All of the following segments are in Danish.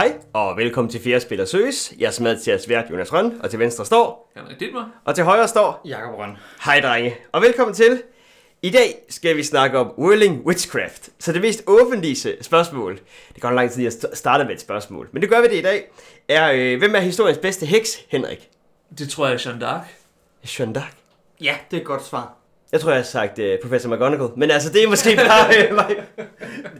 Hej, og velkommen til Fjerde Spiller Søges. Jeg er med til at svært Jonas Røn, og til venstre står, Henrik Dittmer. og til højre står, Jakob Røn. hej drenge, og velkommen til. I dag skal vi snakke om Whirling Witchcraft. Så det mest åbenlyse spørgsmål, det går lang tid at st- starte med et spørgsmål, men det gør vi det i dag, er, øh, hvem er historiens bedste heks, Henrik? Det tror jeg er Jeanne d'Arc. Jeanne d'Arc. Ja, det er et godt svar. Jeg tror, jeg har sagt øh, Professor McGonagall, men altså, det er måske bare mig.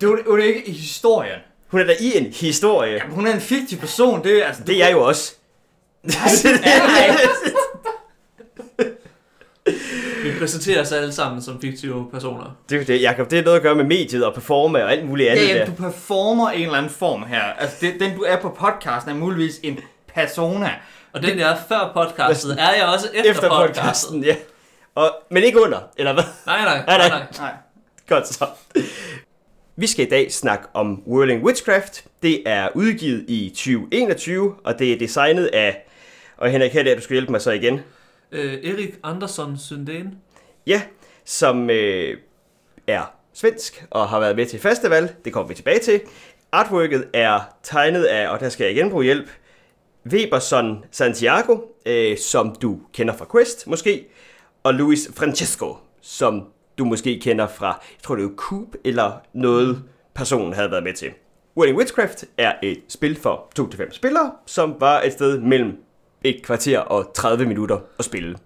Du, du er ikke i historien. Hun er da i en historie. Jamen, hun er en fiktiv person. Det er altså... Det er jeg jo også. Vi præsenterer os alle sammen som fiktive personer. det, er jo det, Jacob, det er noget at gøre med mediet og performe og alt muligt andet Ja, ja, der. du performer en eller anden form her. Altså, det, den du er på podcasten er muligvis en persona. Og den jeg er før podcastet, er jeg også efter, Efter podcastet. podcasten, ja. Og, men ikke under, eller hvad? Nej, nej, Nej, nej, nej. nej. Nej. Godt så. Vi skal i dag snakke om Whirling Witchcraft. Det er udgivet i 2021, og det er designet af... Og Henrik, her er du skal hjælpe mig så igen. Øh, Erik Andersson Sundén. Ja, som øh, er svensk og har været med til festival. Det kommer vi tilbage til. Artworket er tegnet af, og der skal jeg igen bruge hjælp, Weberson Santiago, øh, som du kender fra Quest måske, og Luis Francesco, som du måske kender fra, jeg tror det er Coop eller noget, personen havde været med til. Wedding Witchcraft er et spil for 2-5 spillere, som var et sted mellem et kvarter og 30 minutter at spille.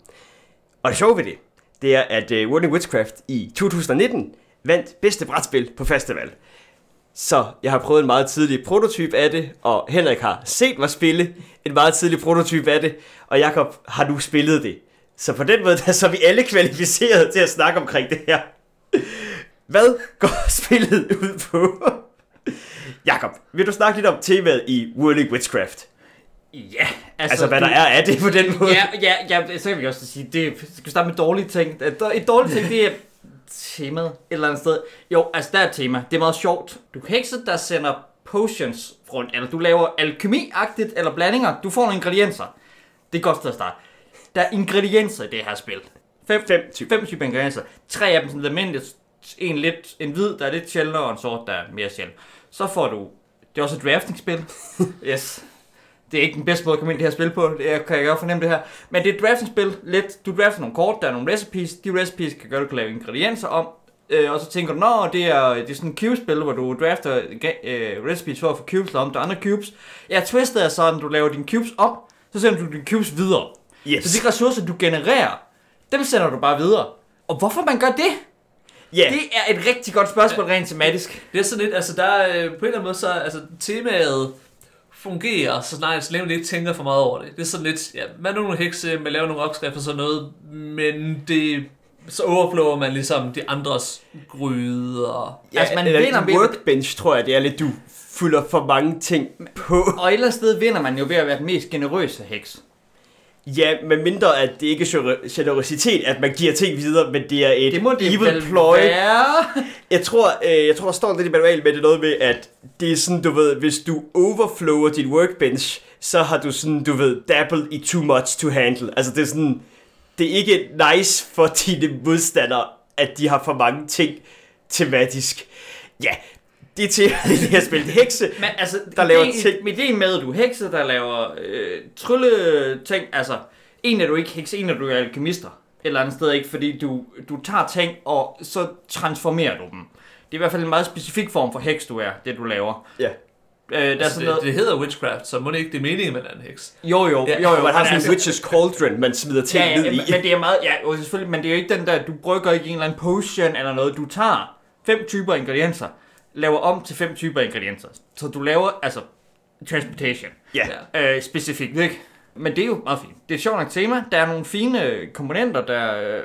Og det sjove ved det, det er, at uh, Witchcraft i 2019 vandt bedste brætspil på festival. Så jeg har prøvet en meget tidlig prototyp af det, og Henrik har set mig spille en meget tidlig prototyp af det, og Jakob har nu spillet det. Så på den måde, der, så er vi alle kvalificeret til at snakke omkring det her. Hvad går spillet ud på? Jakob, vil du snakke lidt om temaet i Whirling Witchcraft? Ja, altså... Altså, hvad du, der er af det på den måde? Ja, ja, ja, så kan vi også sige, det skal vi starte med dårlige ting. Et dårligt ting, det er temaet et eller andet sted. Jo, altså der er et tema. Det er meget sjovt. Du kan ikke sidde der sender potions rundt, eller du laver alkemi-agtigt, eller blandinger. Du får nogle ingredienser. Det er godt sted at starte. Der er ingredienser i det her spil. Fem, Fem typer. fem typer ingredienser. Tre af dem sådan almindeligt. En, lidt, en hvid, der er lidt sjældnere, og en sort, der er mere sjældent. Så får du... Det er også et drafting-spil. yes. Det er ikke den bedste måde at komme ind i det her spil på. Det er, kan jeg godt fornemme det her. Men det er et drafting-spil. Lidt, du drafter nogle kort, der er nogle recipes. De recipes kan gøre, at du kan lave ingredienser om. Øh, og så tænker du, nå, det er, det er sådan en cube-spil, hvor du drafter øh, recipes for at få cubes om til andre cubes. Ja, twistet er sådan, du laver dine cubes om, så sender du dine cubes videre. Yes. Så de ressourcer, du genererer, dem sender du bare videre. Og hvorfor man gør det? Ja, Det er et rigtig godt spørgsmål rent tematisk. Det er sådan lidt, altså der er øh, på en eller anden måde, så altså temaet fungerer, så snart så længe man ikke tænker for meget over det. Det er sådan lidt, ja, man er nogle hekse, man laver nogle opskrifter og sådan noget, men det, så overflower man ligesom de andres gryder. Ja, Altså, man eller vinder workbench, tror jeg, det er lidt, du fylder for mange ting på. Og et eller andet sted vinder man jo ved at være den mest generøse heks. Ja, med mindre at det ikke er gener- generøsitet, at man giver ting videre, men det er et Det må det evil ploy. være. Jeg tror, øh, jeg tror, der står lidt i manualen med det noget med, at det er sådan, du ved, hvis du overflower din workbench, så har du sådan, du ved, dabbled i too much to handle. Altså det er sådan, det er ikke nice for dine modstandere, at de har for mange ting tematisk. Ja, det er til det her spil. Hekse, Men altså, Der laver ideen- ting. Ideen med, at du er hekse, der laver øh, trylle ting, altså, en er du ikke hekse, en er du er alkemister. Et eller andet sted, ikke? Fordi du, du tager ting, og så transformerer du dem. Det er i hvert fald en meget specifik form for heks, du er, det du laver. Ja. Øh, der er Altså, sådan det, noget... det hedder witchcraft, så må det ikke det er meningen, at man er en heks. Jo, jo, Ja, jo, jo. man har sådan en witch's cauldron, man smider ting Ja, ja, ned i. men, men det er meget, ja, jo, selvfølgelig, men det er jo ikke den der, du brygger ikke en eller anden potion eller noget. Du tager fem typer ingredienser, laver om til fem typer ingredienser. Så du laver, altså, transportation. Ja. Øh, specifikt, ikke? Men det er jo meget fint. Det er et sjovt nok tema. Der er nogle fine komponenter, der øh,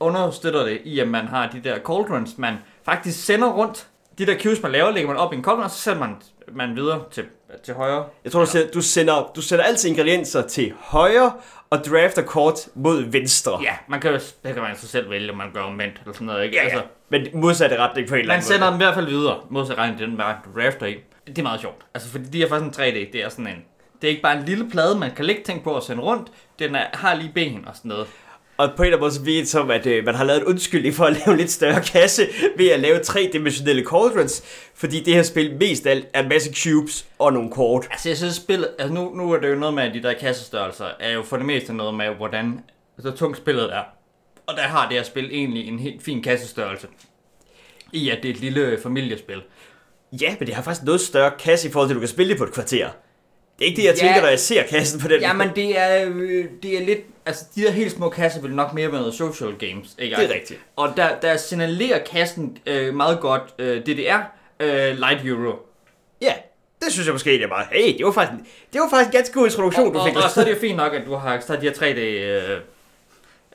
understøtter det i, at man har de der cauldrons, man faktisk sender rundt. De der cubes, man laver, lægger man op i en cauldron, og så sender man, man videre til, til højre. Jeg tror, du, sender, du, sender, du sender altid ingredienser til højre, og drafter kort mod venstre. Ja, man kan jo, det kan man så selv vælge, om man gør omvendt, eller sådan noget, ikke? ja, ja. Men modsatte retning på en eller Man anden sender måde. dem i hvert fald videre, modsat regning den du drafter i. Det er meget sjovt. Altså, fordi de er faktisk en 3D. Det er sådan en... Det er ikke bare en lille plade, man kan lægge ting på og sende rundt. Den er, har lige ben og sådan noget. Og på en eller anden måde som, at øh, man har lavet en undskyldning for at lave en lidt større kasse ved at lave tre-dimensionelle cauldrons, fordi det her spil mest af alt er en masse cubes og nogle kort. Altså, jeg synes, spillet... Altså, nu, nu er det jo noget med, at de der kassestørrelser er jo for det meste noget med, hvordan så tungt spillet er. Og der har det her spil egentlig en helt fin kassestørrelse. I at det er et lille familiespil. Ja, men det har faktisk noget større kasse i forhold til, at du kan spille det på et kvarter. Det er ikke det, jeg Ja. tænker, når jeg ser kassen på den Jamen, det er, øh, det er lidt... Altså, de der helt små kasser vil nok mere være noget social games, ikke? Det er rigtigt. Og der, der signalerer kassen øh, meget godt øh, DDR, øh, Light Euro. Ja, det synes jeg måske egentlig er meget. Hey, det var faktisk, en- det var faktisk en ganske god introduktion, og, du og, fik. og, så er det jo fint nok, at du har så de her 3D øh,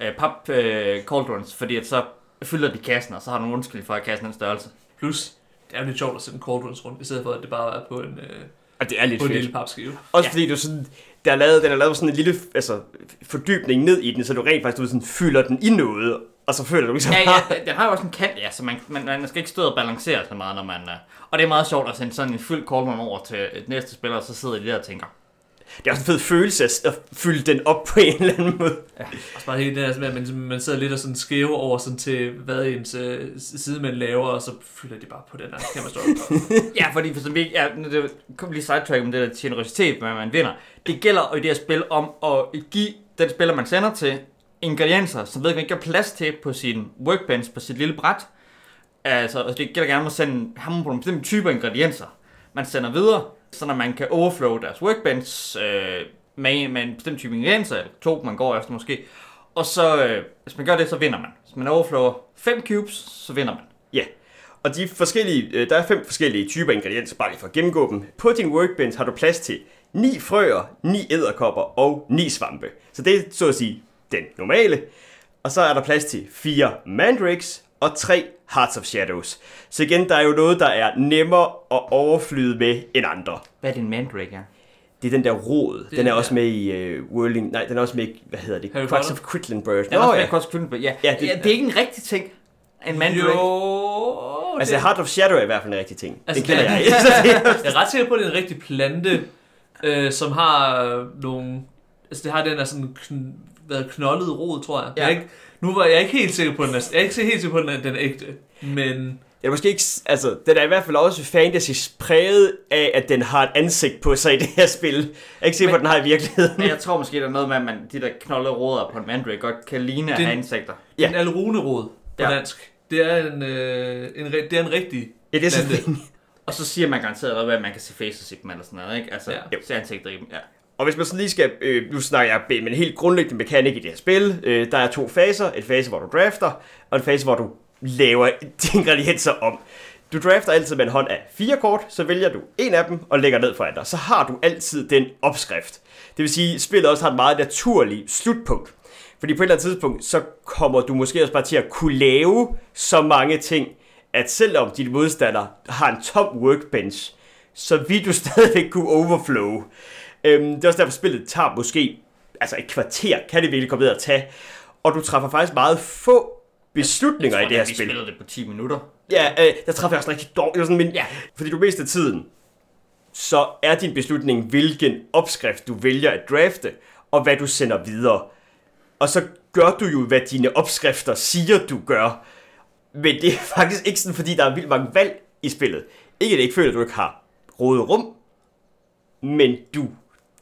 øh, pap øh, cauldrons, fordi at så fylder de kassen, og så har du en undskyldning for, at kassen er en størrelse. Plus, det er jo lidt sjovt at sætte en cauldrons rundt, i stedet for at det bare er på en, øh, Og det er lidt på en fedt. lille papskive. Også Ja. fordi du sådan, der er lavet, den er lavet sådan en lille altså, fordybning ned i den, så du rent faktisk du sådan, fylder den i noget, og så føler du ligesom, Ja, ja, den har jo også en kant, ja, så man, man, man skal ikke stå og balancere så meget, når man... Uh, og det er meget sjovt at sende sådan en fyldt cauldron over til et næste spiller, og så sidder de der og tænker, det er også en fed følelse at, at fylde den op på en eller anden måde. Og så bare hele det med, at man, man sidder lidt og sådan skæver over sådan til, hvad ens øh, sidemænd laver, og så fylder de bare på den her kæmpe store. Ja, fordi for sådan, vi, ja, det kom lige sidetrack om det der generøsitet, hvad man vinder. Det gælder i det her spil om at give den spiller, man sender til, ingredienser, som vedkommende ikke har plads til på sin workbench, på sit lille bræt. Altså, og det gælder gerne om at sende ham på nogle bestemte typer ingredienser, man sender videre, så når man kan overflow deres workbench øh, med, med en bestemt type ingredienser, eller to, man går efter måske. Og så, øh, hvis man gør det, så vinder man. Hvis man overflower 5 cubes, så vinder man. Ja, og de forskellige, øh, der er fem forskellige typer ingredienser, bare lige for at gennemgå dem. På din workbench har du plads til ni frøer, ni æderkopper og ni svampe. Så det er så at sige den normale. Og så er der plads til fire mandrakes og 3 Hearts of Shadows. Så igen, der er jo noget, der er nemmere at overflyde med end andre. Hvad er din mandrake, er? Det er den der rod. Det Den er er- også med i uh, Whirling... Nej, den er også med i... Hvad hedder det? Harry Quacks of Quedlinburg. Den er Nå også ja. med kostskylden ja. Ja, ja, det- ja, det er ikke en rigtig ting. En mandrake. Jo, Altså, det, Heart of Shadow er i hvert fald en rigtig ting. Altså, den kender det- jeg jeg er ret sikker på, at det er en rigtig plante, øh, som har øh, nogle... Altså, det har den der sådan kn, hvad, knoldet rod, tror jeg. Ja. er ikke, nu var jeg ikke helt sikker på, den er, jeg er ikke helt sikker på, den er, den er ægte. Men Den er måske ikke, altså, den er i hvert fald også fantasy præget af, at den har et ansigt på sig i det her spil. Jeg er ikke sikker på, den har i virkeligheden. Men jeg tror måske, der er noget med, at man, de der knoldede råder på en mandrake godt kan ligne have insekter. ja. En alrunerod på Ja. dansk, det er en, øh, en, det er en rigtig Ja, det er sådan plante. Og så siger man garanteret at man kan se faces i dem eller sådan noget, ikke? Altså, ja. se ansigter i dem, ja. Og hvis man sådan lige skal, øh, nu snakker jeg med en helt grundlæggende mekanik i det her spil. Øh, der er to faser. En fase, hvor du drafter, og en fase, hvor du laver de ingredienser om. Du drafter altid med en hånd af fire kort, så vælger du en af dem og lægger ned foran dig. Så har du altid den opskrift. Det vil sige, at spillet også har et meget naturligt slutpunkt. Fordi på et eller andet tidspunkt, så kommer du måske også bare til at kunne lave så mange ting, at selvom dine modstandere har en tom workbench, så vil du stadigvæk kunne overflow. Øhm, det er også derfor, spillet tager måske altså et kvarter, kan det virkelig komme ned at tage. Og du træffer faktisk meget få beslutninger jeg i det her vi spil. spillede det på 10 minutter. Ja, øh, der træffer jeg også rigtig dårligt. Det sådan, men, Ja. Fordi du mest af tiden, så er din beslutning, hvilken opskrift du vælger at drafte, og hvad du sender videre. Og så gør du jo, hvad dine opskrifter siger, du gør. Men det er faktisk ikke sådan, fordi der er vildt mange valg i spillet. Ikke at jeg ikke føler, at du ikke har rådet rum, men du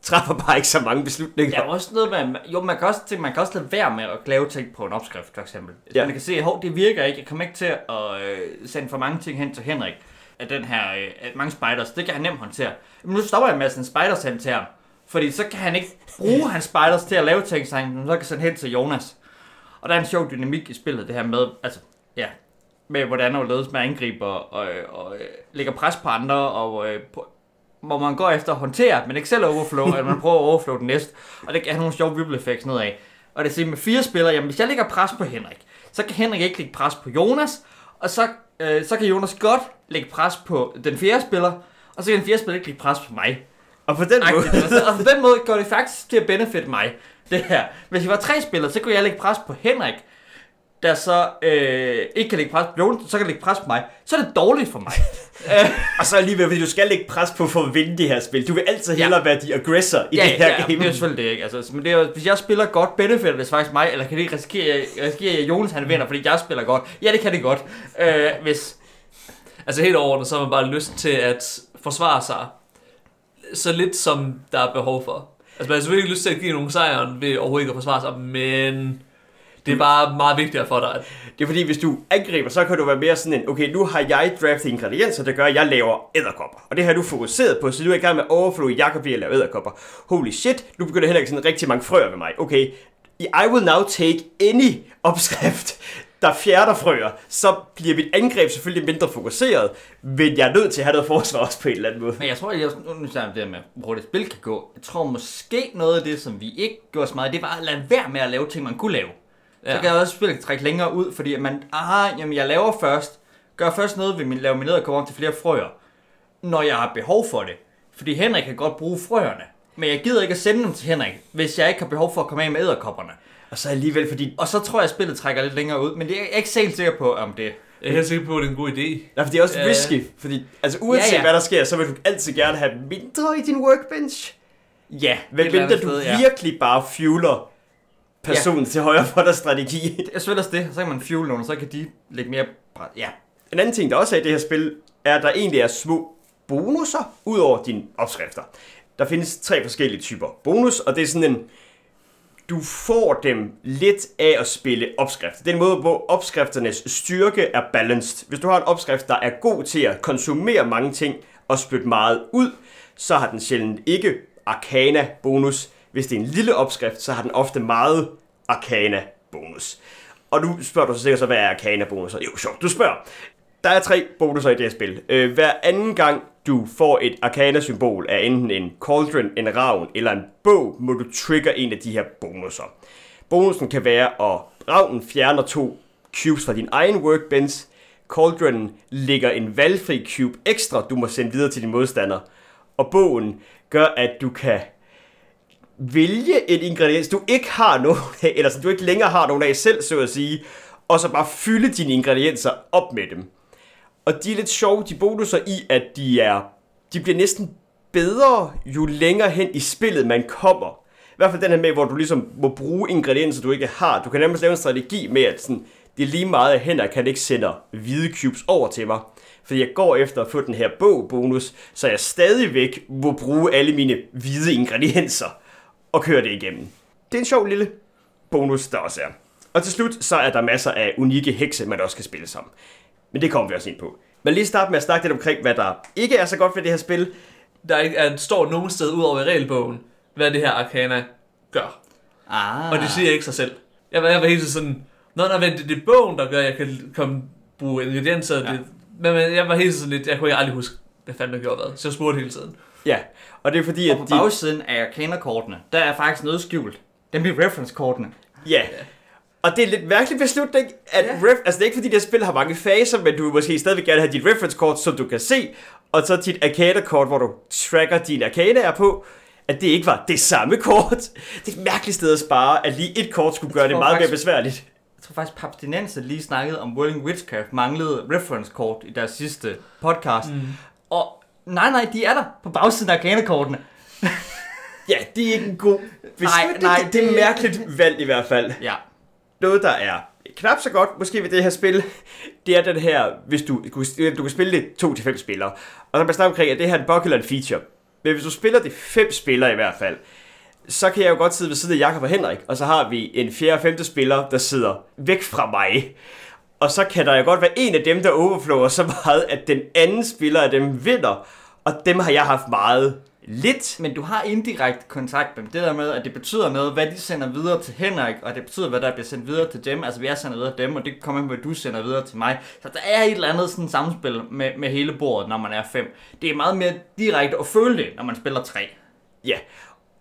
træffer bare ikke så mange beslutninger. Ja, også noget med, jo, man kan også, tænke, man kan også lade være med at lave ting på en opskrift, for eksempel. Hvis Ja. ja. man kan se, at det virker ikke, jeg kommer ikke til at øh, sende for mange ting hen til Henrik, af den her, øh, af mange spiders, det kan han nemt håndtere. Men nu stopper jeg med at sende spiders hen til ham, fordi så kan han ikke bruge hans spiders til at lave ting, så han så kan sende hen til Jonas. Og der er en sjov dynamik i spillet, det her med, altså, ja, med hvordan og ledes man angriber og, og, og øh, lægger pres på andre, og øh, hvor man går efter at håndtere, men ikke selv overflow, eller man prøver at overflow den næste. Og det kan have nogle sjove ripple effects nedad. Og det siger med fire spillere, jamen hvis jeg lægger pres på Henrik, så kan Henrik ikke lægge pres på Jonas, og så, øh, så kan Jonas godt lægge pres på den fjerde spiller, og så kan den fjerde spiller ikke lægge pres på mig. Og på den måde, og på den måde går det faktisk til at benefit mig, det her. Hvis jeg var tre spillere, så kunne jeg lægge pres på Henrik, der så øh, ikke kan lægge pres på Jonas, så kan lægge pres på mig, så er det dårligt for mig. Og så alligevel, fordi du skal lægge pres på for at vinde det her spil. Du vil altid Ja. hellere være de aggressor i ja, det her ja, game. det er jo selvfølgelig det, ikke? Altså, men det er hvis jeg spiller godt, benefitter det faktisk mig, eller kan det ikke risikere, risikere at Jonas han vinder, fordi jeg spiller godt? Ja, det kan det godt. Øh, hvis, Altså helt overordnet, så har man bare lyst til at forsvare sig så lidt som der er behov for. Altså man har selvfølgelig ikke lyst til at give nogen sejren ved overhovedet ikke at forsvare sig, men det er bare meget vigtigere for dig. At, Det er fordi, hvis du angriber, så kan du være mere sådan en, okay, nu har jeg draftet ingredienser, der gør, at jeg laver æderkopper. Og det har du fokuseret på, så du er i gang med at overflow Jacob ved at lave æderkopper. Holy shit, nu begynder heller ikke sådan rigtig mange frøer ved mig. Okay, I will now take any opskrift, der fjerner frøer, så bliver mit angreb selvfølgelig mindre fokuseret, men jeg er nødt til at have noget forsvar også på en eller anden måde. men jeg tror, jeg, nu snakker det med, hvor det spil kan gå. Jeg tror måske noget af det, som vi ikke gjorde så meget, det var at lade være med at lave ting, man kunne lave. Ja. Så kan jeg også spillet trække længere ud, fordi at man, aha, jamen jeg laver først, gør først noget ved min, lave min nederkommer til flere frøer, når jeg har behov for det. Fordi Henrik kan godt bruge frøerne, men jeg gider ikke at sende dem til Henrik, hvis jeg ikke har behov for at komme af med æderkopperne. Og så alligevel, fordi Og så tror jeg, at spillet trækker lidt længere ud, men det er jeg er ikke helt sikker på, om det... jeg er helt sikker på, at det er en god idé. Nej, for det er også Ja. risky, fordi altså, uanset Ja, ja, hvad der sker, så vil du altid gerne have mindre i din workbench. Ja, Vel et eller mindre andet du sted, ja. virkelig bare fueler personen ja. til højre for dig strategi. Det er selvfølgelig også det, så kan man fuel nogen, så kan de lægge mere... Ja, En anden ting, der også er i det her spil, er, at der egentlig er små bonusser ud over dine opskrifter. Der findes tre forskellige typer bonus, og det er sådan en... Du får dem lidt af at spille opskrifter. Det er en måde, hvor opskrifternes styrke er balanced. Hvis du har en opskrift, der er god til at konsumere mange ting og spytte meget ud, så har den sjældent ikke arcana bonus. Hvis det er en lille opskrift, så har den ofte meget arcana bonus. Og nu spørger du så sikkert så, hvad er arcana bonusser? Jo, sjovt, du spørger. Der er tre bonusser i det her spil. Øh, hver anden gang du får et arcana-symbol af enten en cauldron, en ravn eller en bog, må du trigger en af de her bonusser. Bonusen kan være, at ravnen fjerner to cubes fra din egen workbench. Cauldronen lægger en valgfri cube ekstra, du må sende videre til din modstander. Og bogen gør, at du kan vælge en ingrediens, du ikke har nogen af, eller som du ikke længere har nogen af selv, så at sige, og så bare fylde dine ingredienser op med dem. Og de er lidt sjove, de bonusser i, at de er, de bliver næsten bedre, jo længere hen i spillet man kommer. I hvert fald den her med, hvor du ligesom må bruge ingredienser, du ikke har. Du kan nærmest lave en strategi med, at sådan, det er lige meget, af hænder, kan ikke sende hvide cubes over til mig. Fordi jeg går efter at få den her bog-bonus, så jeg stadigvæk må bruge alle mine hvide ingredienser og køre det igennem. Det er en sjov lille bonus, der også er. Og til slut, så er der masser af unikke hekse, man også kan spille som. Men det kommer vi også ind på. Men lige starte med at snakke lidt omkring, hvad der ikke er så godt ved det her spil. Der ikke er, står nogen sted ud over i regelbogen, hvad det her arcana gør. Ah. Og det siger ikke sig selv. Jeg var, jeg var helt sådan, Nå, nej, vent, det er bogen, der gør, at jeg kan komme, bruge ingredienser. Ja. Det, men, men jeg var helt sådan lidt, jeg kunne aldrig huske, hvad fanden der gjorde hvad. Så jeg spurgte hele tiden. Ja, og det er fordi, at Og på de... bagsiden af arcana-kortene, der er faktisk noget skjult. Den bliver reference-kortene. Ja. Og det er lidt mærkelig beslutning, at Ja. ref, altså det er ikke fordi, det her spil har mange faser, men du vil måske stadigvæk gerne have dit reference-kort, som du kan se, og så dit arcade-kort, hvor du tracker dine arcade på, at det ikke var det samme kort. Det er et mærkeligt sted at spare, at lige et kort skulle gøre det meget mere faktisk- besværligt. Jeg tror faktisk, Papstinense lige snakkede om Whirling Witchcraft manglede reference-kort i deres sidste podcast. Mm. Og nej, nej, de er der på bagsiden af arcana-kortene. Ja, det er ikke en god beslutning. nej, det, det er mærkeligt valg i hvert fald. Ja. Noget, der er knap så godt, måske ved det her spil, det er den her, hvis du, du kan spille det 2-5 spillere. Og så man snakke omkring, at det her er en Buckland feature. Men hvis du spiller det 5 spillere i hvert fald, så kan jeg jo godt sidde ved siden af Jakob og Henrik, og så har vi en 4. og 5. spiller, der sidder væk fra mig. Og så kan der jo godt være en af dem, der overflower så meget, at den anden spiller af dem vinder. Og dem har jeg haft meget lidt. Men du har indirekte kontakt med dem. Det der med, at det betyder noget, hvad de sender videre til Henrik, og det betyder, hvad der bliver sendt videre til dem. Altså, jeg sender videre til dem, og det kommer på, hvad du sender videre til mig. Så der er et eller andet sådan samspil med, med hele bordet, når man er fem. Det er meget mere direkte at føle det, når man spiller tre. Ja,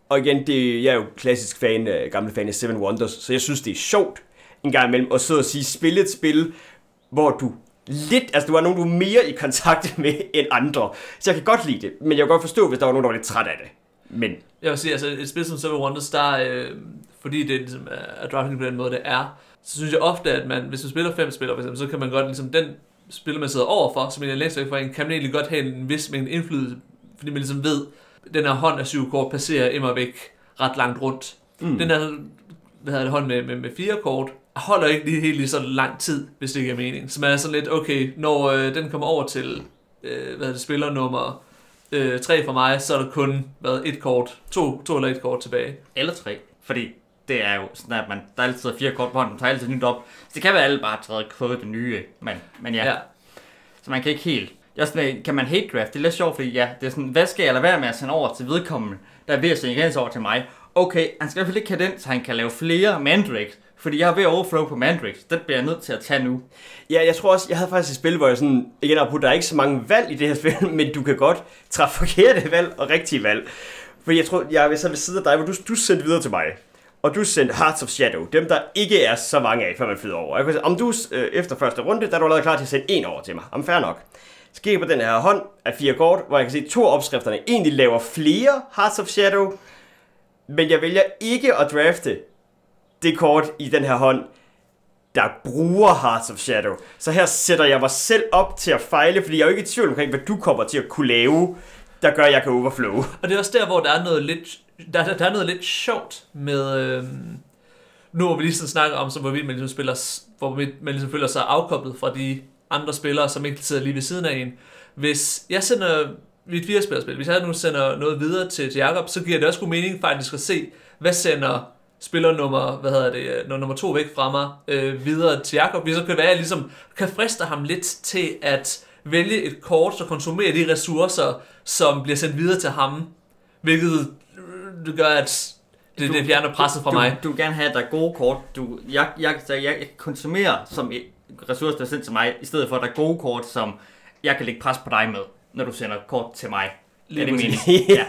og igen, det, jeg er jo klassisk fan, øh, gammel fan af Seven Wonders, så jeg synes, det er sjovt en gang imellem at sidde og sige, spille et spil, hvor du lidt, altså du er nogen, du er mere i kontakt med end andre. Så jeg kan godt lide det, men jeg kan godt forstå, hvis der var nogen, der var lidt træt af det. Men Jeg vil sige, altså et spil som Seven Wonders, der øh, fordi det ligesom er, er drafting på den måde, det er, så synes jeg ofte, at man, hvis man spiller fem spillere, for eksempel, så kan man godt ligesom, den spiller, man sidder overfor, som en er længst væk fra en, kan man egentlig godt have en vis mængde indflydelse, fordi man ligesom ved, at den her hånd af syv kort passerer immer væk ret langt rundt. Mm. Den her hvad hedder det, hånd med, med, med fire kort, holder ikke lige helt lige så lang tid, hvis det giver mening. Så man er sådan lidt, okay, når øh, den kommer over til øh, hvad det, spiller nummer øh, tre for mig, så er der kun været et kort, to, to eller et kort tilbage. Eller tre. Fordi det er jo sådan, at man, der er altid fire kort på hånden, man tager altid nyt op. Så det kan være, at alle bare taget fået det nye, men, men ja. Ja. Så man kan ikke helt. Det er sådan, kan man hate draft? Det er lidt sjovt, fordi ja, det er sådan, hvad skal jeg lade være med at sende over til vedkommende, der er ved at sende over til mig? Okay, han skal i hvert fald ikke have den, så han kan lave flere mandrakes, fordi jeg er ved at overflow på Mandrix. Den bliver jeg nødt til at tage nu. Ja, jeg tror også, jeg havde faktisk et spil, hvor jeg sådan, igen, på, der er ikke så mange valg i det her spil, men du kan godt træffe forkerte valg og rigtige valg. For jeg tror, jeg vil så ved siden af dig, hvor du, du sendte videre til mig. Og du sendte Hearts of Shadow, dem der ikke er så mange af, før man flyder over. Jeg kunne sige, om du øh, efter første runde, der er du allerede klar til at sende en over til mig. Om fair nok. Så kigger jeg på den her hånd af fire kort, hvor jeg kan se, at to af opskrifterne egentlig laver flere Hearts of Shadow, men jeg vælger ikke at drafte det kort i den her hånd, der bruger Hearts of Shadow. Så her sætter jeg mig selv op til at fejle, fordi jeg er jo ikke i tvivl omkring, hvad du kommer til at kunne lave, der gør, at jeg kan overflow. Og det er også der, hvor der er noget lidt, der, der, der er noget lidt sjovt med... Øh, nu hvor vi lige sådan snakker om, så hvorvidt man ligesom spiller, hvor man ligesom føler sig afkoblet fra de andre spillere, som ikke sidder lige ved siden af en. Hvis jeg sender mit er firespillerspil, hvis jeg nu sender noget videre til, til Jacob, så giver det også god mening faktisk at se, hvad sender spiller nummer, hvad hedder det, øh, nummer to væk fra mig, øh, videre til. Hvis så kan det være, at jeg ligesom kan friste ham lidt til at vælge et kort, så konsumere de ressourcer, som bliver sendt videre til ham, hvilket øh, det gør, at det, Du- det fjerner presset fra du, mig. Du vil gerne have, at der er gode kort. Du, jeg, jeg, jeg, jeg, konsumerer som et ressource, der er sendt til mig, i stedet for, at der er gode kort, som jeg kan lægge pres på dig med, når du sender kort til mig. Lige er det meningen? ja.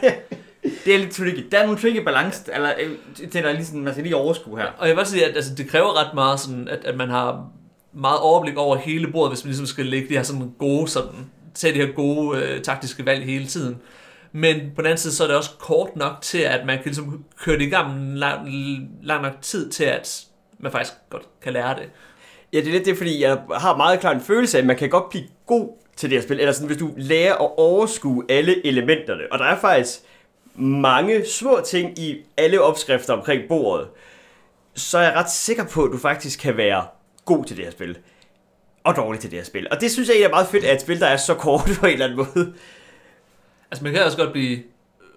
Det er lidt tricky. Der er nogle tricky balance, eller øh, det er der lige sådan, man skal lige overskue her. Og jeg vil også sige, at altså, det kræver ret meget, sådan, at, at man har meget overblik over hele bordet, hvis man ligesom skal lægge de her sådan gode, sådan, tage de her gode øh, taktiske valg hele tiden. Men på den anden side, så er det også kort nok til, at man kan ligesom køre det i gang lang, lang nok tid til, at man faktisk godt kan lære det. Ja, det er lidt det, fordi jeg har meget klart en følelse af, at man kan godt blive god til det her spil, eller sådan, hvis du lærer at overskue alle elementerne. Og der er faktisk mange små ting i alle opskrifter omkring bordet, så er jeg ret sikker på, at du faktisk kan være god til det her spil. Og dårlig til det her spil. Og det synes jeg egentlig er meget fedt, at et spil, der er så kort på en eller anden måde. Altså, man kan også godt blive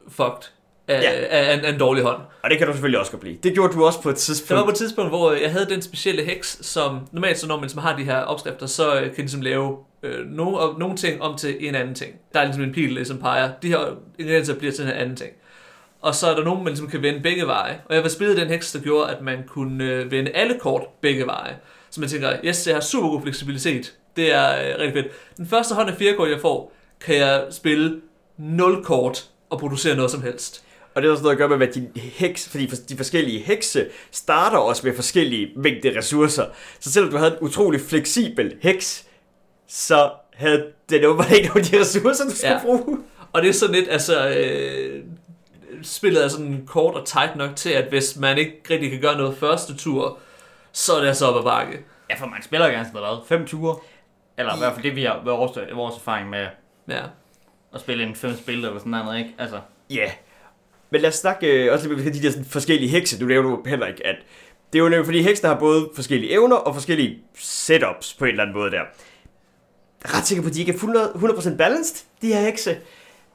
fucked af, Ja. af, af, af en dårlig hånd. Og det kan du selvfølgelig også godt blive. Det gjorde du også på et Der var tidspunkt. på et tidspunkt, hvor jeg havde den specielle heks, som normalt så når man ligesom har de her opskrifter, så øh, kan de ligesom lave øh, nogle, og- nogle ting om til en anden ting. Der er ligesom en pil, der ligesom peger, de her ingredienser bliver til en anden ting. Og så er der nogen, man ligesom kan vende begge veje. Og jeg var spillet den heks, der gjorde, at man kunne øh, vende alle kort begge veje. Så man tænker, yes, jeg har super god fleksibilitet. Det er øh, rigtig fedt. Den første hånd af fire kort, jeg får, kan jeg spille 0 kort og producere noget som helst. Og det er også noget at gøre med, hvad din heks, fordi for- de forskellige hekse starter også med forskellige mængde ressourcer. Så selvom du havde en utrolig fleksibel heks, så havde den åbenbart ikke nogen af de ressourcer, du skulle ja. Bruge. Og det er sådan lidt, altså, øh, spillet er sådan kort og tight nok til, at hvis man ikke rigtig kan gøre noget første tur, så er det altså op ad bakke. Ja, for man spiller jo gerne sådan noget, hvad? Fem ture? Eller i hvert fald det, vi har vores, vores erfaring med Ja. at spille en fem spil eller sådan noget, ikke? Altså, Ja. Yeah. Men lad os snakke øh, også lidt med de der sådan, forskellige hekse. Du nævner jo heller ikke, at det er jo nemlig, fordi heksene har både forskellige evner og forskellige setups på en eller anden måde der. Jeg er ret sikker på, at de ikke er 100 100% balanced, de her hekse.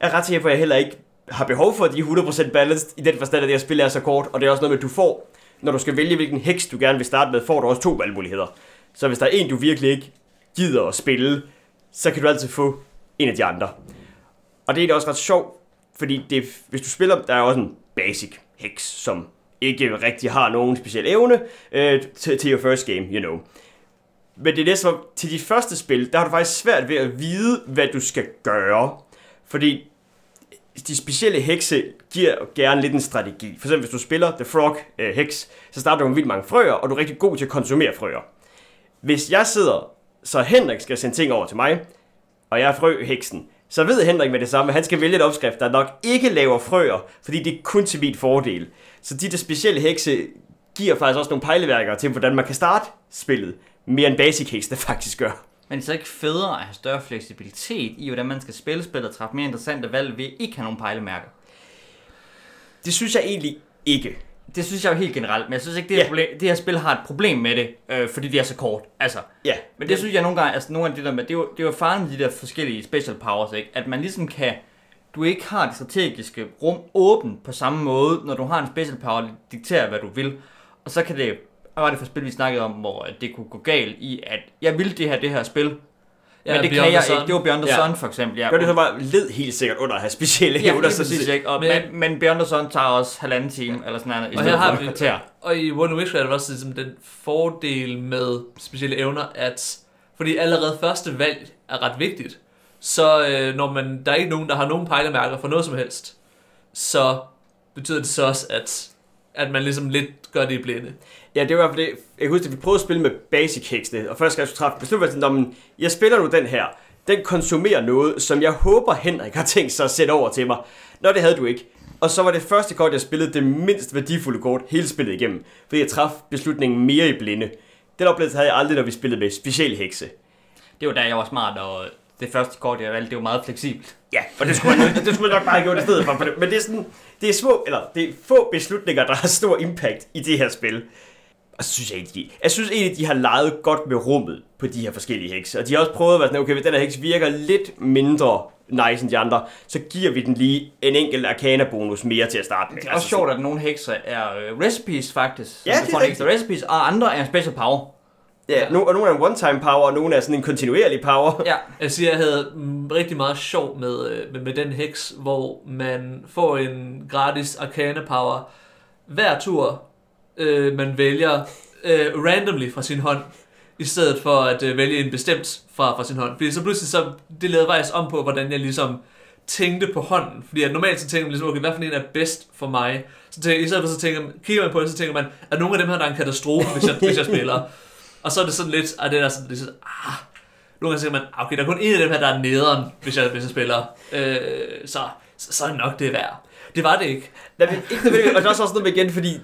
Jeg er ret sikker på, at jeg heller ikke har behov for, at de er 100% balanced, i den forstand, at det her spil er så kort, og det er også noget med, at du får, når du skal vælge, hvilken heks du gerne vil starte med, får du også to valgmuligheder. Så hvis der er en, du virkelig ikke gider at spille, så kan du altid få en af de andre. Og det er da også ret sjovt, fordi det, hvis du spiller, der er også en basic heks, som ikke rigtig har nogen speciel evne øh, til, til your first game, you know. Men det er næsten som, til de første spil, der har du faktisk svært ved at vide, hvad du skal gøre. Fordi de specielle hekse giver gerne lidt en strategi. For eksempel hvis du spiller The Frog øh, Heks, så starter du med vildt mange frøer, og du er rigtig god til at konsumere frøer. Hvis jeg sidder, så Henrik skal sende ting over til mig, og jeg er frøheksen, så ved Henrik med det samme, at han skal vælge et opskrift, der nok ikke laver frøer, fordi det er kun til min fordel. Så de der specielle hekse giver faktisk også nogle pejleværker til, hvordan man kan starte spillet, mere end Basic Hex, det faktisk gør. Men det er så ikke federe at have større fleksibilitet i, hvordan man skal spille spillet og træffe mere interessante valg ved ikke have nogen pejlemærker. Det synes jeg egentlig ikke. Det synes jeg jo helt generelt, men jeg synes ikke, det her, Ja. problem, det her spil har et problem med det, øh, fordi det er så kort. Altså, Ja, men det synes jeg nogle gange, altså nogle af det der med, det er jo, det er jo faren med de der forskellige special powers, ikke? At man ligesom kan, du ikke har det strategiske rum åbent på samme måde, når du har en special power, der dikterer, hvad du vil. Og så kan det, hvad var det for spil, vi snakkede om, hvor det kunne gå galt i, at jeg vil det her, det her spil, Ja, men det Beyond kan jeg ikke. Det var Beyond the Ja. Sun for eksempel. Ja, gør det så bare led helt sikkert under at have specielle Ja, evner. præcis, ikke? Og, Men- men, men Beyond the Sun tager også halvanden time, eller sådan noget, i Og stedet her har for et kvarter. Og i of Witchcraft er der også ligesom den fordel med specielle evner, at fordi allerede første valg er ret vigtigt, så øh, når man, der er ikke nogen, der har nogen pejlemærker for noget som helst, så betyder det så også, at, at man ligesom lidt gør det i blinde. Ja, det var i hvert fald det. Jeg kan huske, at vi prøvede at spille med Basic Hexene, og først skal jeg træffe beslutningen, om "Nå, men jeg spiller nu den her. Den konsumerer noget, som jeg håber, Henrik har tænkt sig at sætte over til mig. Nå, det havde du ikke. Og så var det første kort, jeg spillede det mindst værdifulde kort hele spillet igennem, fordi jeg traf beslutningen mere i blinde. Den oplevelse havde jeg aldrig, når vi spillede med specielle hekse. Det var da jeg var smart, og det første kort, jeg valgte, det var meget fleksibelt. Ja, og det skulle, man, det skulle man nok bare have gjort i stedet for. Men det er sådan, det er små, eller det er få beslutninger, der har stor impact i det her spil. Og så synes jeg egentlig, jeg synes egentlig, de har leget godt med rummet på de her forskellige hekse. Og de har også prøvet at være sådan, okay, hvis den her heks virker lidt mindre nice end de andre, så giver vi den lige en enkelt arcana-bonus mere til at starte med. Det er også sjovt, at nogle hekser er øh, recipes faktisk. Ja, Så det er ekstra recipes, og andre er special power. Ja, no, og nogle er en one-time power, og nogle er sådan en kontinuerlig power. Ja, Jeg siger, jeg havde rigtig meget sjov med, øh, med, med den heks, hvor man får en gratis arcana power hver tur, øh, man vælger øh, randomly fra sin hånd, i stedet for at øh, vælge en bestemt fra, fra sin hånd. Fordi så pludselig så, det lavede faktisk om på, hvordan jeg ligesom tænkte på hånden. Fordi at normalt så tænker man ligesom, okay, hvad for en er bedst for mig? Så tænker, i stedet for så tænker man, kigger man på det, så tænker man, er nogle af dem her, der er en katastrofe, hvis jeg, hvis jeg spiller? Og så er det sådan lidt, at det er sådan, det er sådan, ah, nogle gange tænker man, ah, okay, der er kun en af dem her, der er nederen, hvis jeg, hvis jeg spiller. Øh, så, så, så er det nok det værd. Det var det ikke. Nej, men ikke nødvendigvis, og der er også noget med igen, fordi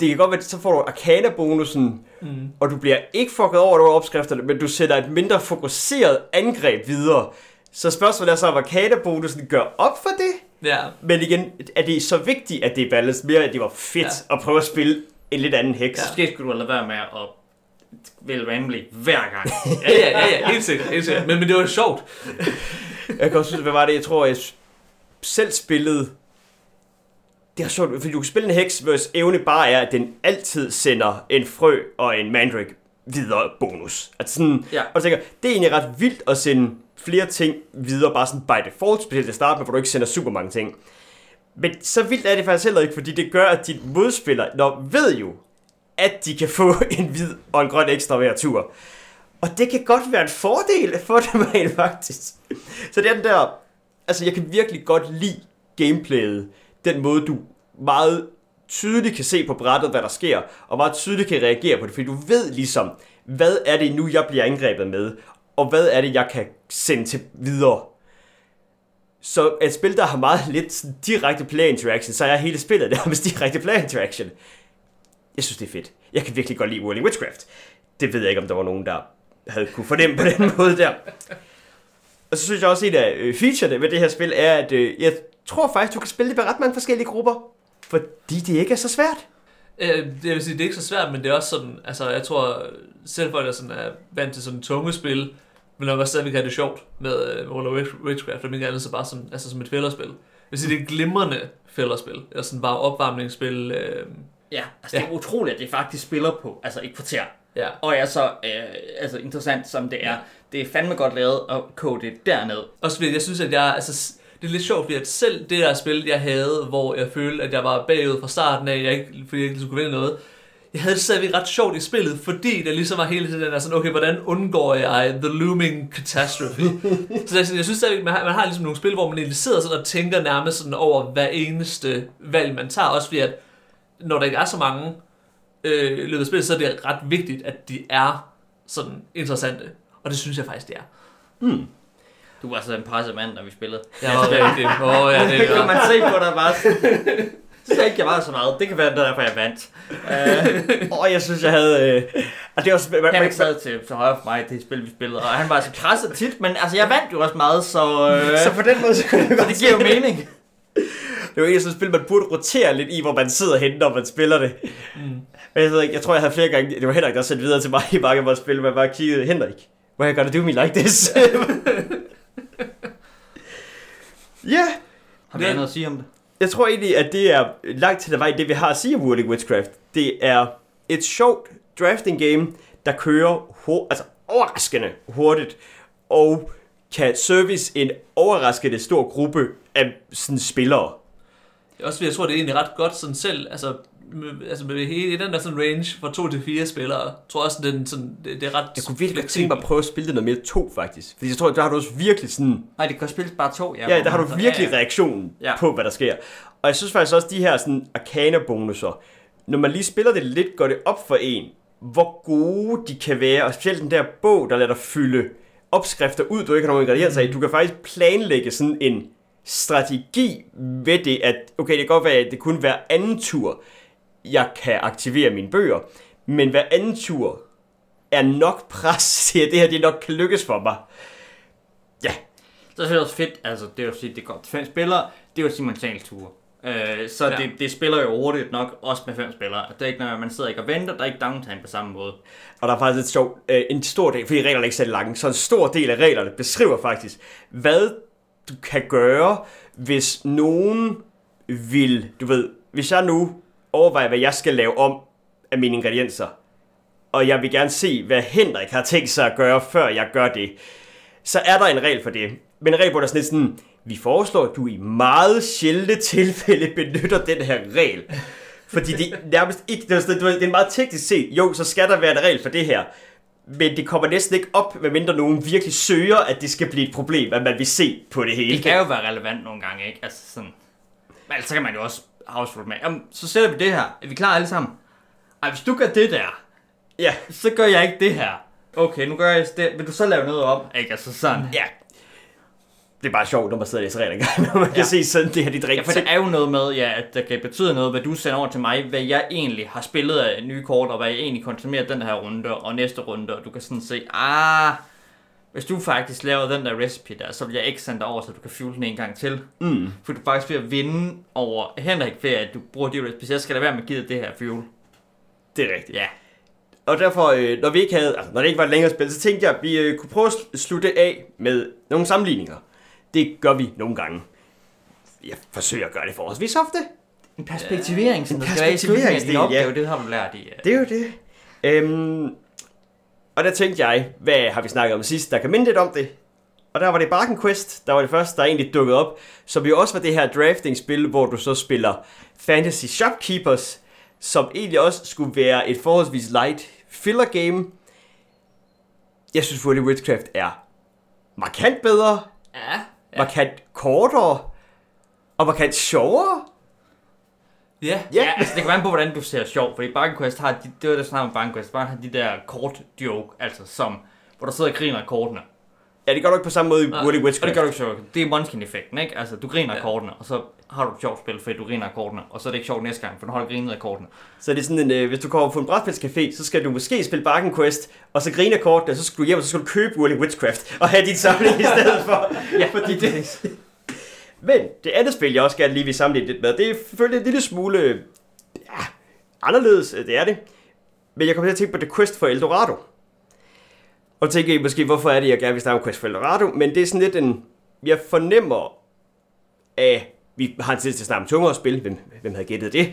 det kan godt være, at så får du arcana-bonusen, Mm. og du bliver ikke fucket over over opskrifterne, men du sætter et mindre fokuseret angreb videre. Så spørgsmålet er så, om arcana-bonusen gør op for det? Ja, Men igen, er det så vigtigt, at det er balanced mere, at det var fedt Ja. at prøve at spille en lidt anden heks? Ja. måske skulle du lade være med at vælge randomly hver gang. ja, ja, ja, ja helt sikkert. Helt sikkert. Men, men det var sjovt. Jeg kan også synes, hvad var det, jeg tror, jeg selv spillede... Det er sjovt, fordi du kan spille en heks, hvis evne bare er, at den altid sender en frø og en mandrake videre bonus. At sådan, Ja. Og tænker, det er egentlig ret vildt at sende flere ting videre, bare sådan by default, specielt til at starte med, hvor du ikke sender super mange ting. Men så vildt er det faktisk heller ikke, fordi det gør, at dit modspiller når, ved jo, at de kan få en hvid og en grøn ekstra hver tur. Og det kan godt være en fordel for dem rent faktisk. Så det er den der... Altså, jeg kan virkelig godt lide gameplayet. Den måde, du meget tydeligt kan se på brættet, hvad der sker, og meget tydeligt kan reagere på det, fordi du ved ligesom, hvad er det nu, jeg bliver angrebet med, og hvad er det, jeg kan sende til videre. Så et spil, der har meget lidt direkte play interaction, så er hele spillet der med direkte play interaction. Jeg synes, det er fedt. Jeg kan virkelig godt lide World of Witchcraft. Det ved jeg ikke, om der var nogen, der havde kunne fornemme på den måde der. Og så synes jeg også, at en af øh, featurene ved det her spil er, at øh, jeg tror faktisk, du kan spille det med ret mange forskellige grupper. Fordi det ikke er så svært. Øh, det vil sige, det er ikke så svært, men det er også sådan, altså jeg tror, selv folk, der sådan er vant til sådan tunge spil, men når man stadigvæk have det sjovt med uh, World of Witchcraft, og ikke andet så bare som, altså som et fælderspil. Det vil sige, det er et glimrende fælderspil, eller sådan bare opvarmningsspil. Øh, Ja, altså det er utroligt, at det faktisk spiller på altså et kvarter. ja. Og er så øh, altså interessant, som det er. Det er fandme godt lavet at kode det derned. Også fordi jeg synes, at jeg, altså, det er lidt sjovt, fordi at selv det der spil, jeg havde, hvor jeg følte, at jeg var bagud fra starten af, jeg ikke, fordi jeg ikke skulle vinde noget, jeg havde det stadigvæk ret sjovt i spillet, fordi der ligesom var hele tiden den der sådan, okay, hvordan undgår jeg the looming catastrophe? så jeg, jeg synes stadigvæk, man har, man har ligesom nogle spil, hvor man egentlig sidder sådan og tænker nærmest sådan over hver eneste valg, man tager, også fordi at, når der ikke er så mange øh, løbet spillet, så er det ret vigtigt, at de er sådan interessante. Og det synes jeg faktisk, det er. Du var altså en presset mand, når vi spillede. Jeg var rigtig, åh ja, det kan er man se på dig bare. Så ikke jeg var så meget. Det kan være, det er derfor jeg vandt. Uh, Og jeg synes, jeg havde... Øh, og det var, man, man, man, sad til, til højre for mig, det spil, vi spillede, og han var så presset tit, men altså, jeg vandt jo også meget, så, uh, så på den måde, så kunne jeg så det giver jo mening. Det var en af sådan et spil, man burde rotere lidt i, hvor man sidder henne, når man spiller det. Mm. Men jeg, ved ikke, jeg tror, jeg havde flere gange... Det var Henrik, der sendte videre til mig i mange af vores spil, man bare kiggede, Henrik, why gonna do me like this? ja, Har vi andet at sige om det? jeg tror egentlig, at det er langt til der vej det, vi har at sige om Whirling Witchcraft. Det er et sjovt drafting game, der kører ho- altså overraskende hurtigt, og kan service en overraskende stor gruppe af sådan spillere. Også jeg tror, det er egentlig ret godt sådan selv, altså med, altså med hele den der sådan range fra to til fire spillere, jeg tror også, den sådan, det, det er ret Jeg kunne virkelig godt tænke mig at prøve at spille det noget mere to, faktisk. Fordi jeg tror, der har du også virkelig sådan... Nej, det kan spilles bare to. Ja, der har du virkelig ja, ja. reaktionen Ja. på, hvad der sker. Og jeg synes faktisk også, de her sådan arcana-bonusser, når man lige spiller det lidt, går det op for en, hvor gode de kan være. Og specielt den der bog, der lader dig fylde opskrifter ud, du ikke har nogen ingredienser i. Du kan faktisk planlægge sådan en strategi ved det, at okay, det kan godt være, at det kun hver anden tur, jeg kan aktivere mine bøger, men hver anden tur er nok pres til, at det her det nok kan lykkes for mig. Ja, Så er det også fedt, altså det er jo at sige, det går til fem spillere, det er jo simultanture. Øh, så Ja. ja. det, det, spiller jo hurtigt nok, også med fem spillere. Det er ikke, når man sidder ikke og venter, der er ikke downtime på samme måde. Og der er faktisk et sjovt, øh, en stor del, fordi reglerne er ikke så lange, så en stor del af reglerne beskriver faktisk, hvad du kan gøre, hvis nogen vil, du ved, hvis jeg nu overvejer, hvad jeg skal lave om af mine ingredienser, og jeg vil gerne se, hvad Henrik har tænkt sig at gøre, før jeg gør det, så er der en regel for det. Men en regel, på, der sådan sådan, vi foreslår, at du i meget sjældne tilfælde benytter den her regel. Fordi det er nærmest ikke, det er, det er meget teknisk set, jo, så skal der være en regel for det her. Men det kommer næsten ikke op, medmindre nogen virkelig søger, at det skal blive et problem, at man vil se på det hele. Det kan jo være relevant nogle gange, ikke? Altså sådan... Men altså, så kan man jo også house med. Jamen, så sætter vi det her. Er vi klar alle sammen? Ej, hvis du gør det der, Ja, så gør jeg ikke det her. Okay, nu gør jeg det. Vil du så lave noget om? Ikke? Altså sådan. ja. Det er bare sjovt, når man sidder og læser regler når man kan Ja. se sådan, det her, de Ja, drikker for det er jo noget med, ja, at der kan betyde noget, hvad du sender over til mig, hvad jeg egentlig har spillet af nye kort, og hvad jeg egentlig konsumerer den her runde, og næste runde, og du kan sådan se, ah, hvis du faktisk laver den der recipe der, så vil jeg ikke sende dig over, så du kan fuel den en gang til. Mm, For du faktisk ved at vinde over Henrik ved, at du bruger de recipes. Jeg skal lade være med at give det her fuel. det er rigtigt. Ja. Og derfor, øh, når vi ikke havde, altså, når det ikke var et længere spil, så tænkte jeg, at vi øh, kunne prøve at sl- slutte af med nogle sammenligninger. Det gør vi nogle gange. Jeg forsøger at gøre det forholdsvis ofte. En perspektivering, som En der skal være i slutningen af din perspektiveringsdel, opgave, det har du lært i. øh. Det er jo det. Øhm, og der tænkte jeg, hvad har vi snakket om sidst, der kan minde lidt om det? Og der var det Barken Quest, der var det første, der egentlig dukkede op, som jo også var det her drafting-spil, hvor du så spiller Fantasy Shopkeepers, som egentlig også skulle være et forholdsvis light filler game. Jeg synes, World of Witchcraft er markant bedre, Ja, ja. markant kortere, og markant sjovere. ja. Ja, altså det kan være på, hvordan du ser sjov, fordi Bargain Quest har, de, det var det snart med Bargain Quest, bare har de der kort joke, altså som, hvor der sidder og griner af kortene. Ja, det gør du ikke på samme måde i Nej, World of Og Witchcraft. det gør du ikke sjovt. Det er Munchkin-effekten, ikke? Altså, du griner Ja. kortene, og så har du et sjovt spil, fordi du griner kortene, og så er det ikke sjovt næste gang, for nu har du grinet af kortene. Så det er sådan en, øh, hvis du kommer på en brætspilscafé, så skal du måske spille Bargain Quest, og så grine kortene, og så skal du hjem, og så skal du købe of Witchcraft, og have din samling i stedet for. Ja, fordi det... Men det andet spil, jeg også gerne lige vil sammenligne lidt med, det er selvfølgelig en lille smule ja, anderledes, øh, det er det. Men jeg kommer til at tænke på The Quest for Eldorado. Og tænker I måske, hvorfor er det, jeg gerne vil snakke om Quest for Eldorado? Men det er sådan lidt en... Jeg fornemmer af... Vi har en tid til at snakke om tungere spil. Hvem, hvem havde gættet det?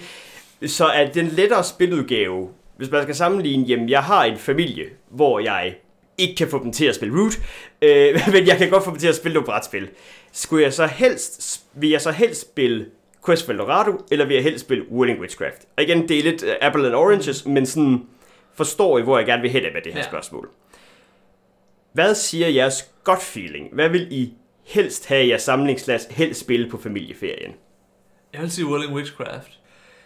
Så er den lettere spiludgave, hvis man skal sammenligne, jamen jeg har en familie, hvor jeg ikke kan få dem til at spille Root, øh, men jeg kan godt få dem til at spille nogle brætspil. Skulle jeg så helst, vil jeg så helst spille Quest for Eldorado, eller vil jeg helst spille Whirling Witchcraft? Og igen, det er lidt uh, apple and oranges, men sådan forstår I, hvor jeg gerne vil hen med det her. Ja. spørgsmål. Hvad siger jeres godt feeling? Hvad vil I helst have i jeres samlingsklasse helst spille på familieferien? Jeg vil sige Willing Witchcraft.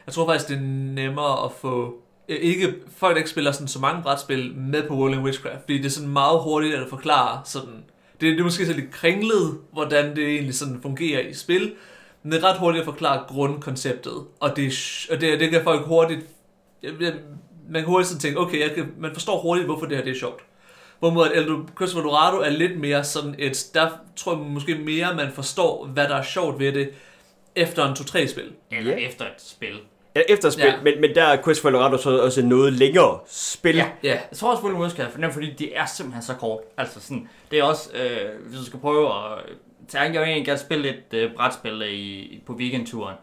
Jeg tror faktisk, det er nemmere at få... Øh, ikke, folk der ikke spiller sådan så mange brætspil med på Rolling Witchcraft, fordi det er sådan meget hurtigt at forklare sådan... Det, det er måske så lidt kringlet, hvordan det egentlig sådan fungerer i spil, Men det er ret hurtigt at forklare grundkonceptet, og det, er og det, det kan folk hurtigt... jeg- jeg- Man kan hurtigt sådan tænke, okay, jeg kan, man forstår hurtigt, hvorfor det her det er sjovt. Hvorimod at Eldor- Christopher Dorado er lidt mere sådan et... Der tror jeg måske mere, man forstår, hvad der er sjovt ved det, efter en 2-3 spil. Eller Ja. efter et spil. Ja, efter spil, Ja. men, men der er Quest for så også noget længere spil. Ja. Ja, Jeg tror også, William West kan fordi det er simpelthen så kort. Altså sådan, det er også, øh, hvis du skal prøve at... tage- Jeg vil egentlig gerne spille lidt øh, brætspil i, på weekendturen.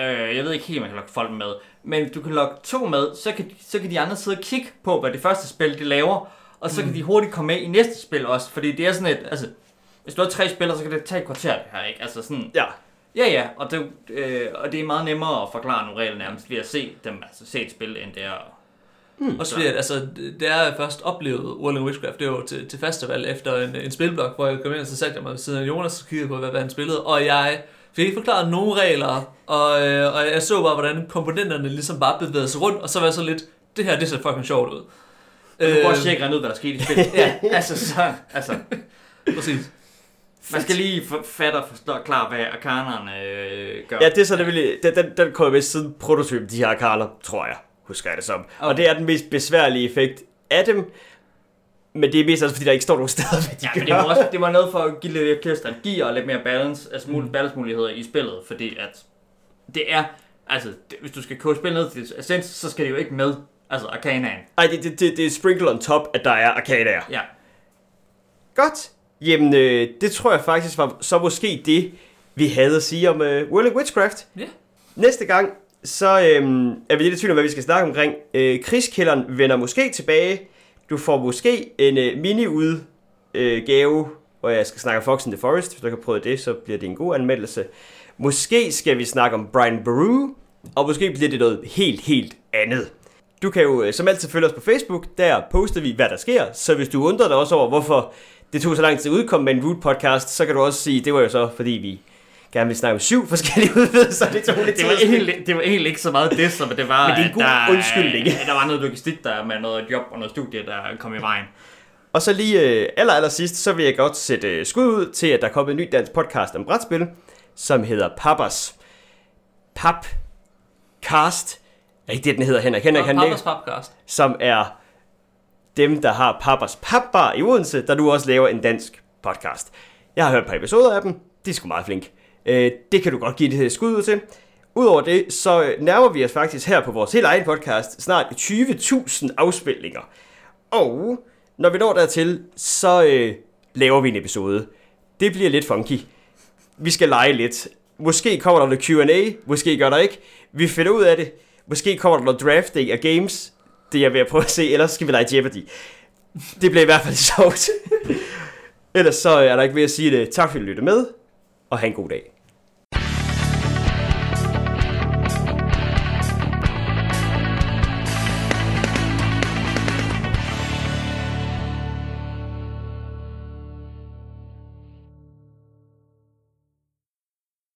Øh, jeg ved ikke helt, om man kan lokke folk med. Men hvis du kan lokke to med, så kan, så kan de andre sidde og kigge på, hvad det første spil, det laver. Og så kan de hurtigt komme med i næste spil også. Fordi det er sådan et... Altså, hvis du har tre spillere, så kan det tage et kvarter, det her, ikke? Altså sådan... Ja. Ja, ja, og det, øh, og det er meget nemmere at forklare nogle regler nærmest ved at se dem, altså se et spil, end det er... Mm. Også fordi, at, altså, det er jeg først oplevet Whirling Witchcraft, det var til, til festival efter en, en spilblok, hvor jeg kom ind, og så satte jeg mig ved siden af Jonas og kiggede på, hvad, hvad han spillede, og jeg fik ikke forklaret nogen regler, og, øh, og jeg så bare, hvordan komponenterne ligesom bare bevægede sig rundt, og så var jeg så lidt, det her, det ser fucking sjovt ud. Du kan Øh, også tjekke regne ud, hvad der skete i spillet. ja, altså så, altså, Præcis. man skal lige fatte og forstå klar, hvad arkanerne øh, gør. Ja, det er så nemlig, den, den, den kommer vist siden prototypen, de her arkaner, tror jeg, husker jeg det som. Okay. Og det er den mest besværlige effekt af dem, men det er mest også, fordi der ikke står nogen steder, hvad de Ja, gør. men det var, også, det var noget for at give lidt flere strategier og lidt mere balance, altså mulige balance muligheder i spillet, fordi at det er, altså det, hvis du skal koge spil ned til essens, så skal det jo ikke med, altså arkanaen. Ej, det, det, det, det er sprinkle on top, at der er arcadaer. Ja, Godt. Jamen, øh, det tror jeg faktisk var så måske det, vi havde at sige om øh, Whirling Witchcraft. Ja. Næste gang, så øh, er vi lidt i tvivl om, hvad vi skal snakke omkring. Øh, krigskælderen vender måske tilbage. Du får måske en øh, mini-udgave, øh, gave, hvor jeg skal snakke om Fox in the Forest. Hvis du ikke har prøvet det, så bliver det en god anmeldelse. Måske skal vi snakke om Brian Baru, og måske bliver det noget helt, helt andet. Du kan jo øh, som altid følge os på Facebook. Der poster vi, hvad der sker. Så hvis du undrer dig også over, hvorfor det tog så lang tid at udkomme med en Root podcast, så kan du også sige, det var jo så, fordi vi gerne vil snakke om syv forskellige udvidelser. Det tog lidt det var, egentlig, det var egentlig ikke så meget det, som det var, Men det er en god der, undskyldning. der var noget logistik der med noget job og noget studie, der kom i vejen. Og så lige øh, aller, aller sidst, så vil jeg godt sætte øh, skud ud til, at der er kommet en ny dansk podcast om brætspil, som hedder Pappers. Papcast. Er ikke det, den hedder, Henrik? Henrik, han Papas Papcast. som er dem, der har Pappers Papbar i Odense, der nu også laver en dansk podcast. Jeg har hørt et par episoder af dem. De er sgu meget flink. Øh, det kan du godt give det et skud ud til. Udover det, så nærmer vi os faktisk her på vores helt egen podcast snart 20.000 afspilninger. Og når vi når dertil, så øh, laver vi en episode. Det bliver lidt funky. Vi skal lege lidt. Måske kommer der noget Q&A, måske gør der ikke. Vi finder ud af det. Måske kommer der noget drafting af games. Det er jeg ved at prøve at se, ellers skal vi lege Jeopardy. Det bliver i hvert fald sjovt. ellers så er der ikke ved at sige det. Tak fordi du lyttede med, og have en god dag.